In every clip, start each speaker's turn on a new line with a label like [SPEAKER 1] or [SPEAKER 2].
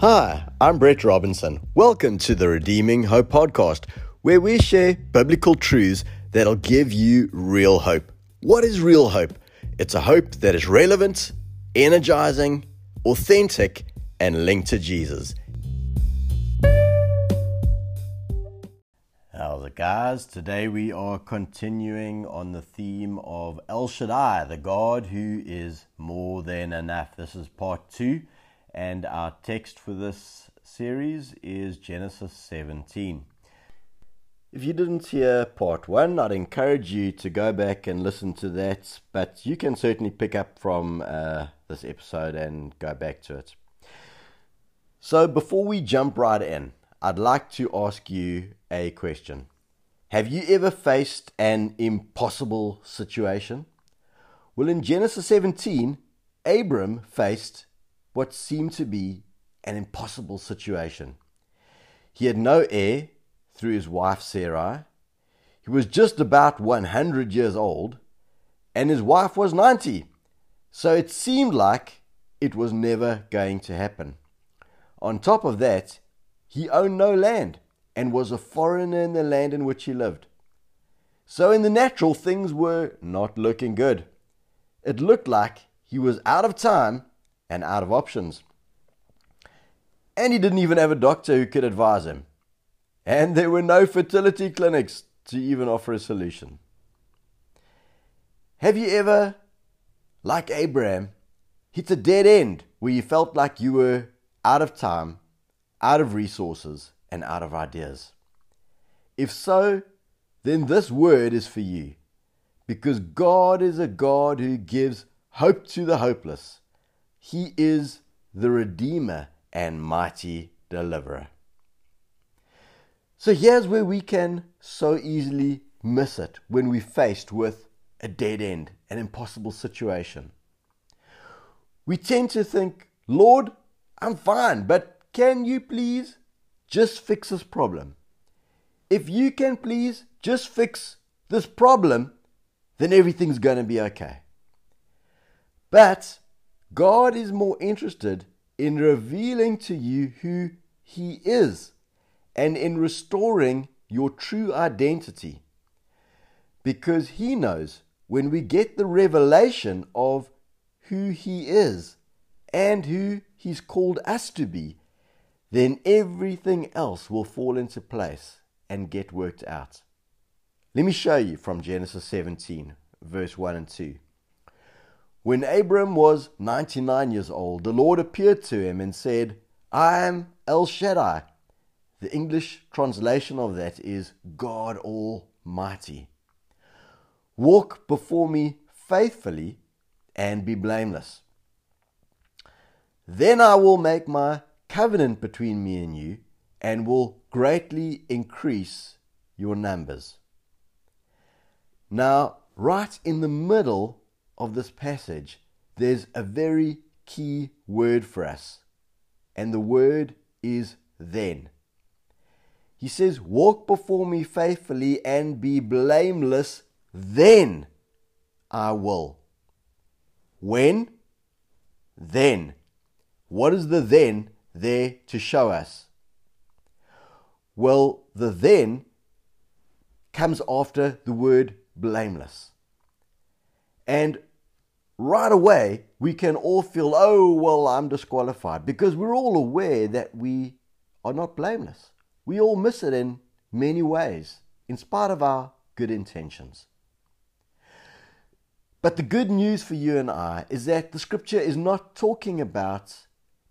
[SPEAKER 1] Hi, I'm Brett Robinson. Welcome to the Redeeming Hope Podcast, where we share biblical truths that'll give you real hope. What is real hope? It's a hope that is relevant, energizing, authentic, and linked to Jesus. How's it, guys? Today we are continuing on the theme of El Shaddai, the God who is more than enough. This is part two and our text for this series is Genesis 17. If you didn't hear part one, I'd encourage you to go back and listen to that, but you can certainly pick up from uh, this episode and go back to it. So, before we jump right in, I'd like to ask you a question. Have you ever faced an impossible situation? Well, in Genesis 17, Abram faced what seemed to be an impossible situation. He had no heir through his wife Sarai. He was just about 100 years old, and his wife was 90. So it seemed like it was never going to happen. On top of that, he owned no land and was a foreigner in the land in which he lived. So, in the natural, things were not looking good. It looked like he was out of time and out of options. And he didn't even have a doctor who could advise him. And there were no fertility clinics to even offer a solution. Have you ever, like Abraham, hit a dead end where you felt like you were out of time, out of resources, and out of ideas? If so, then this word is for you. Because God is a God who gives hope to the hopeless he is the Redeemer and mighty deliverer. So here's where we can so easily miss it when we're faced with a dead end, an impossible situation. We tend to think, Lord, I'm fine, but can you please just fix this problem? If you can please just fix this problem, then everything's going to be okay. But God is more interested in revealing to you who He is and in restoring your true identity. Because He knows when we get the revelation of who He is and who He's called us to be, then everything else will fall into place and get worked out. Let me show you from Genesis 17, verse 1 and 2. When Abram was 99 years old, the Lord appeared to him and said, I am El Shaddai. The English translation of that is God Almighty. Walk before me faithfully and be blameless. Then I will make my covenant between me and you and will greatly increase your numbers. Now, right in the middle of this passage, there's a very key word for us, and the word is then. He says, Walk before me faithfully and be blameless, then I will. When? Then. What is the then there to show us? Well, the then comes after the word blameless. And right away, we can all feel, oh, well, I'm disqualified, because we're all aware that we are not blameless. We all miss it in many ways, in spite of our good intentions. But the good news for you and I is that the scripture is not talking about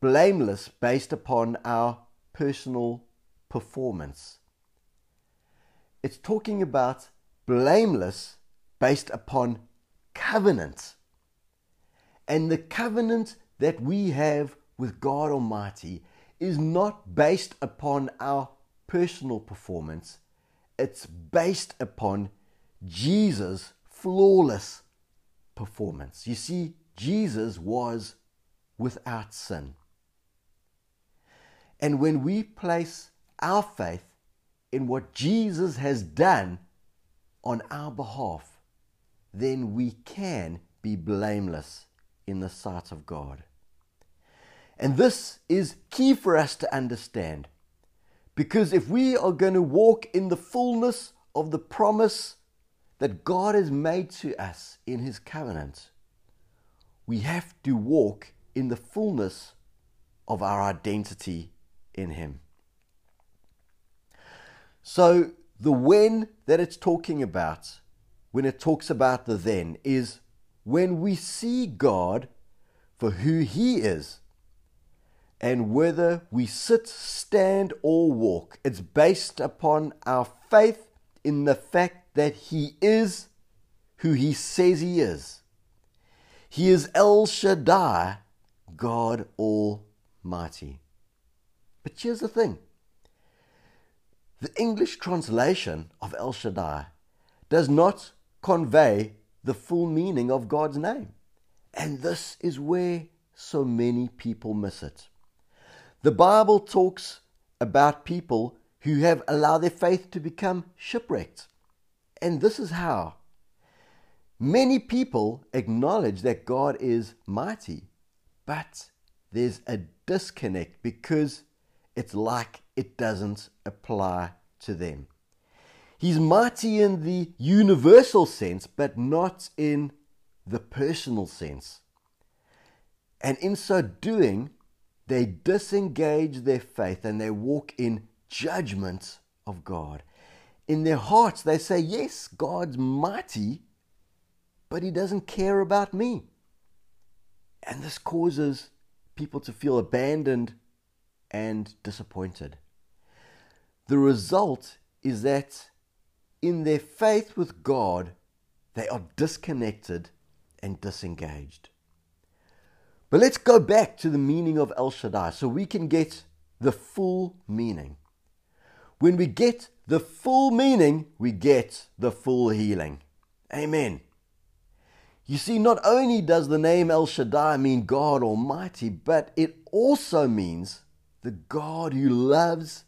[SPEAKER 1] blameless based upon our personal performance. It's talking about blameless based upon covenant. And the covenant that we have with God Almighty is not based upon our personal performance, it's based upon Jesus' flawless performance. You see, Jesus was without sin. And when we place our faith in what Jesus has done on our behalf, then we can be blameless in the sight of God. And this is key for us to understand. Because if we are going to walk in the fullness of the promise that God has made to us in His covenant, we have to walk in the fullness of our identity in Him. So, the when that it's talking about, when it talks about the then, is when we see God for who He is and whether we sit, stand, or walk. It's based upon our faith in the fact that He is who He says He is. He is El Shaddai, God Almighty. But here's the thing the English translation of El Shaddai does not convey the full meaning of God's name. And this is where so many people miss it. The Bible talks about people who have allowed their faith to become shipwrecked. And this is how. Many people acknowledge that God is mighty, but there's a disconnect because it's like it doesn't apply to them. He's mighty in the universal sense, but not in the personal sense. And in so doing, they disengage their faith and they walk in judgment of God. In their hearts, they say, Yes, God's mighty, but He doesn't care about me. And this causes people to feel abandoned and disappointed. The result is that in their faith with God, they are disconnected and disengaged. But let's go back to the meaning of El Shaddai so we can get the full meaning. When we get the full meaning, we get the full healing. Amen. You see, not only does the name El Shaddai mean God Almighty, but it also means the God who loves,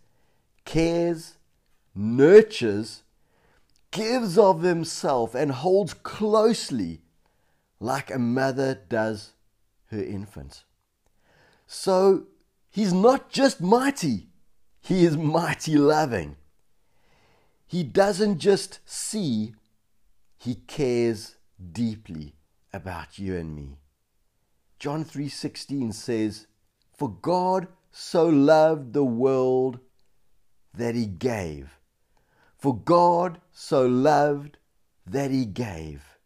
[SPEAKER 1] cares, nurtures, gives of himself, and holds closely like a mother does her infant. So he's not just mighty, he is mighty loving. He doesn't just see, he cares deeply about you and me. John 3:16 says, "For God so loved the world that he gave. For God so loved that he gave."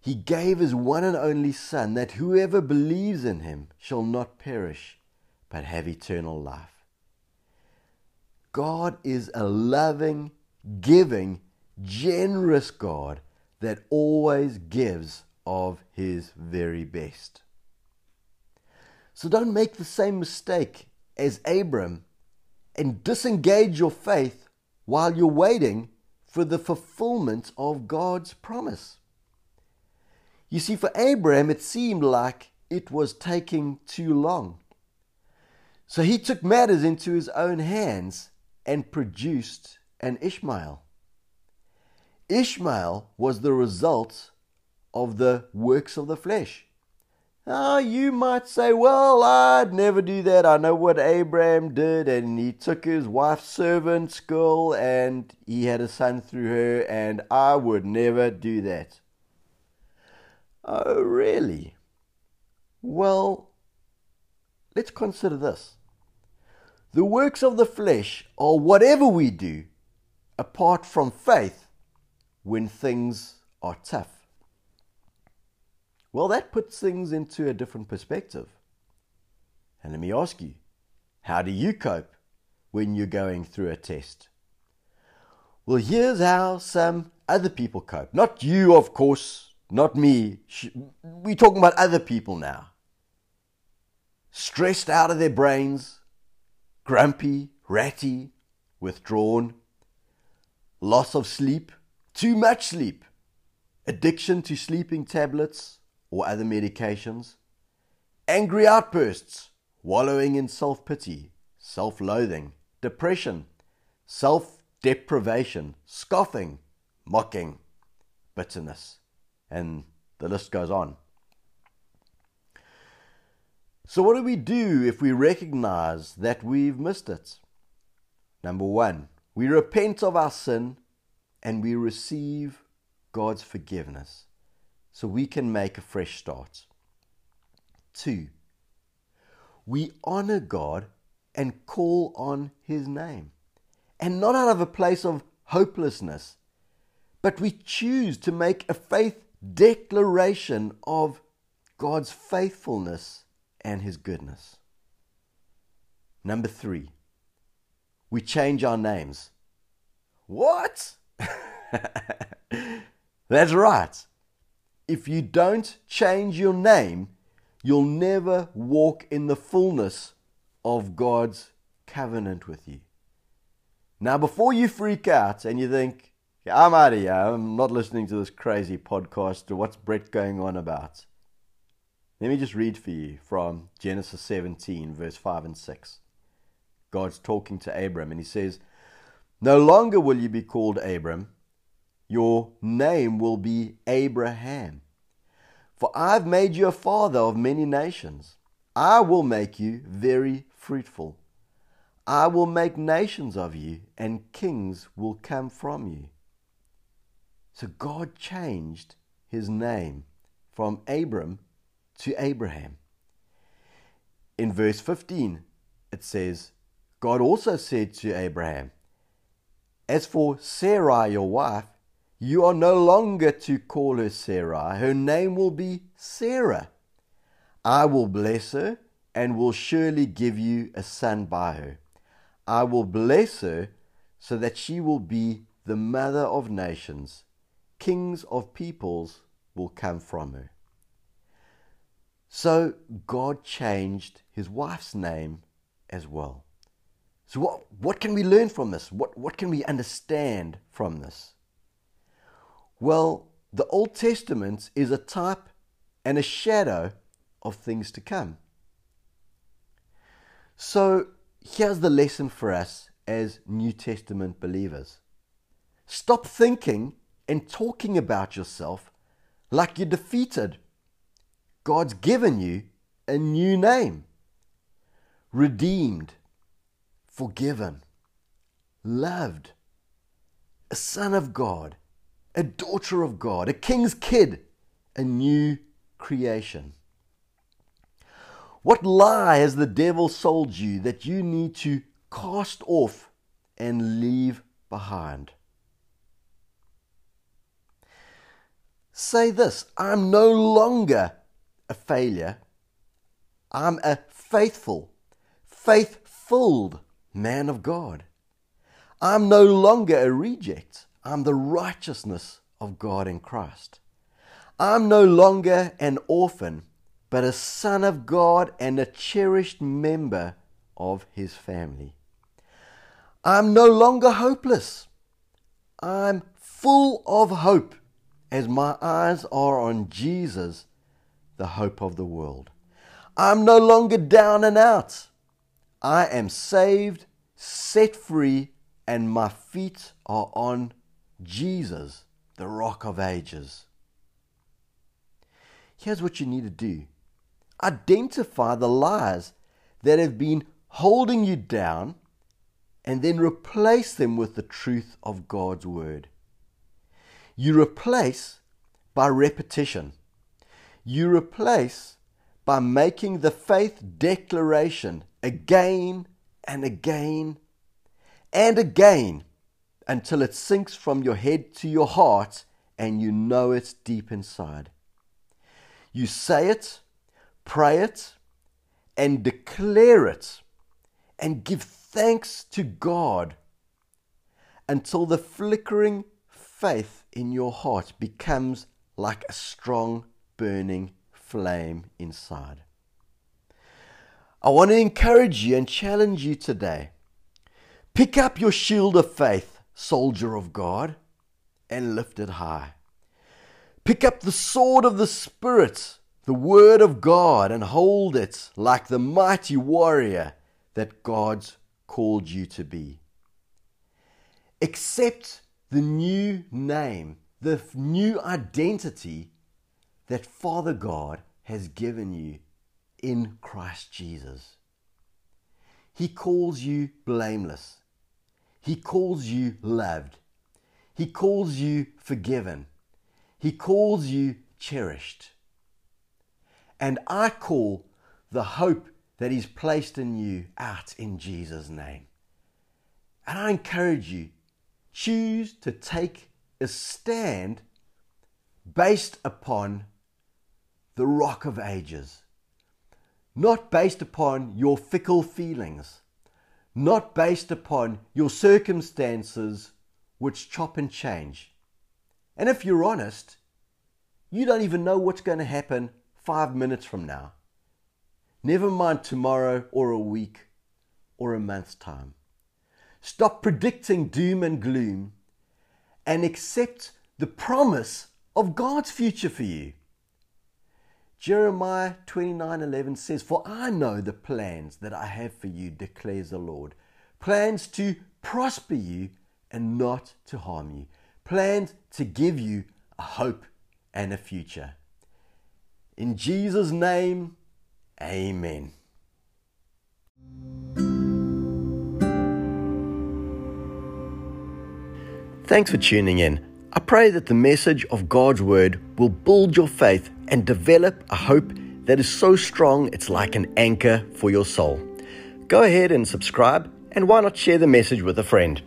[SPEAKER 1] He gave his one and only Son, that whoever believes in him shall not perish, but have eternal life. God is a loving, giving, generous God that always gives of his very best. So don't make the same mistake as Abram and disengage your faith while you're waiting for the fulfillment of God's promise. You see, for Abraham, it seemed like it was taking too long. So he took matters into his own hands and produced an Ishmael. Ishmael was the result of the works of the flesh. Now, you might say, well, I'd never do that. I know what Abraham did, and he took his wife's servant's girl and he had a son through her, and I would never do that. Oh, really? Well, let's consider this. The works of the flesh are whatever we do apart from faith when things are tough. Well, that puts things into a different perspective. And let me ask you, how do you cope when you're going through a test? Well, here's how some other people cope. Not you, of course, not me. We're talking about other people now. Stressed out of their brains, grumpy, ratty, withdrawn, loss of sleep, too much sleep, addiction to sleeping tablets or other medications, angry outbursts, wallowing in self pity, self loathing, depression, self deprivation, scoffing, mocking, bitterness and the list goes on. So, what do we do if we recognize that we've missed it? Number one, we repent of our sin and we receive God's forgiveness so we can make a fresh start. Two, we honor God and call on His name. And not out of a place of hopelessness, but we choose to make a faith declaration of God's faithfulness and His goodness. Number three, we change our names. What? That's right. If you don't change your name, you'll never walk in the fullness of God's covenant with you. Now, before you freak out and you think, I'm out of here, I'm not listening to this crazy podcast or what's Brett going on about, let me just read for you from Genesis 17, verse 5 and 6. God's talking to Abram and he says, No longer will you be called Abram, your name will be Abraham. For I've made you a father of many nations. I will make you very fruitful. I will make nations of you, and kings will come from you. So God changed his name from Abram to Abraham. In verse 15, it says, God also said to Abraham, As for Sarai, your wife, you are no longer to call her Sarai. Her name will be Sarah. I will bless her and will surely give you a son by her. I will bless her so that she will be the mother of nations. Kings of peoples will come from her. So God changed his wife's name as well. So, what, what can we learn from this? What, what can we understand from this? Well, the Old Testament is a type and a shadow of things to come. So here's the lesson for us as New Testament believers. Stop thinking and talking about yourself like you're defeated. God's given you a new name. Redeemed, forgiven, loved, a son of God a daughter of God, a king's kid, a new creation. What lie has the devil sold you that you need to cast off and leave behind? Say this I'm no longer a failure. I'm a faithful, faith filled man of God. I'm no longer a reject. I'm the righteousness of God in Christ. I'm no longer an orphan, but a son of God and a cherished member of his family. I'm no longer hopeless. I'm full of hope as my eyes are on Jesus, the hope of the world. I'm no longer down and out. I am saved, set free, and my feet are on Jesus, the rock of ages. Here's what you need to do identify the lies that have been holding you down and then replace them with the truth of God's word. You replace by repetition. You replace by making the faith declaration again and again and again until it sinks from your head to your heart and you know it deep inside. You say it, pray it, and declare it, and give thanks to God until the flickering faith in your heart becomes like a strong burning flame inside. I want to encourage you and challenge you today. Pick up your shield of faith soldier of God, and lift it high. Pick up the sword of the Spirit, the Word of God, and hold it like the mighty warrior that God's called you to be. Accept the new name, the new identity that Father God has given you in Christ Jesus. He calls you blameless. He calls you loved. He calls you forgiven. He calls you cherished. And I call the hope that He's placed in you out in Jesus' name. And I encourage you, choose to take a stand based upon the rock of ages, not based upon your fickle feelings, not based upon your circumstances which chop and change. And if you're honest, you don't even know what's going to happen five minutes from now. Never mind tomorrow or a week or a month's time. Stop predicting doom and gloom and accept the promise of God's future for you. Jeremiah 29:11 says, "For I know the plans that I have for you," declares the Lord. Plans to prosper you and not to harm you. Plans to give you a hope and a future. In Jesus' name, amen. Thanks for tuning in. I pray that the message of God's Word will build your faith and develop a hope that is so strong it's like an anchor for your soul. Go ahead and subscribe, and why not share the message with a friend?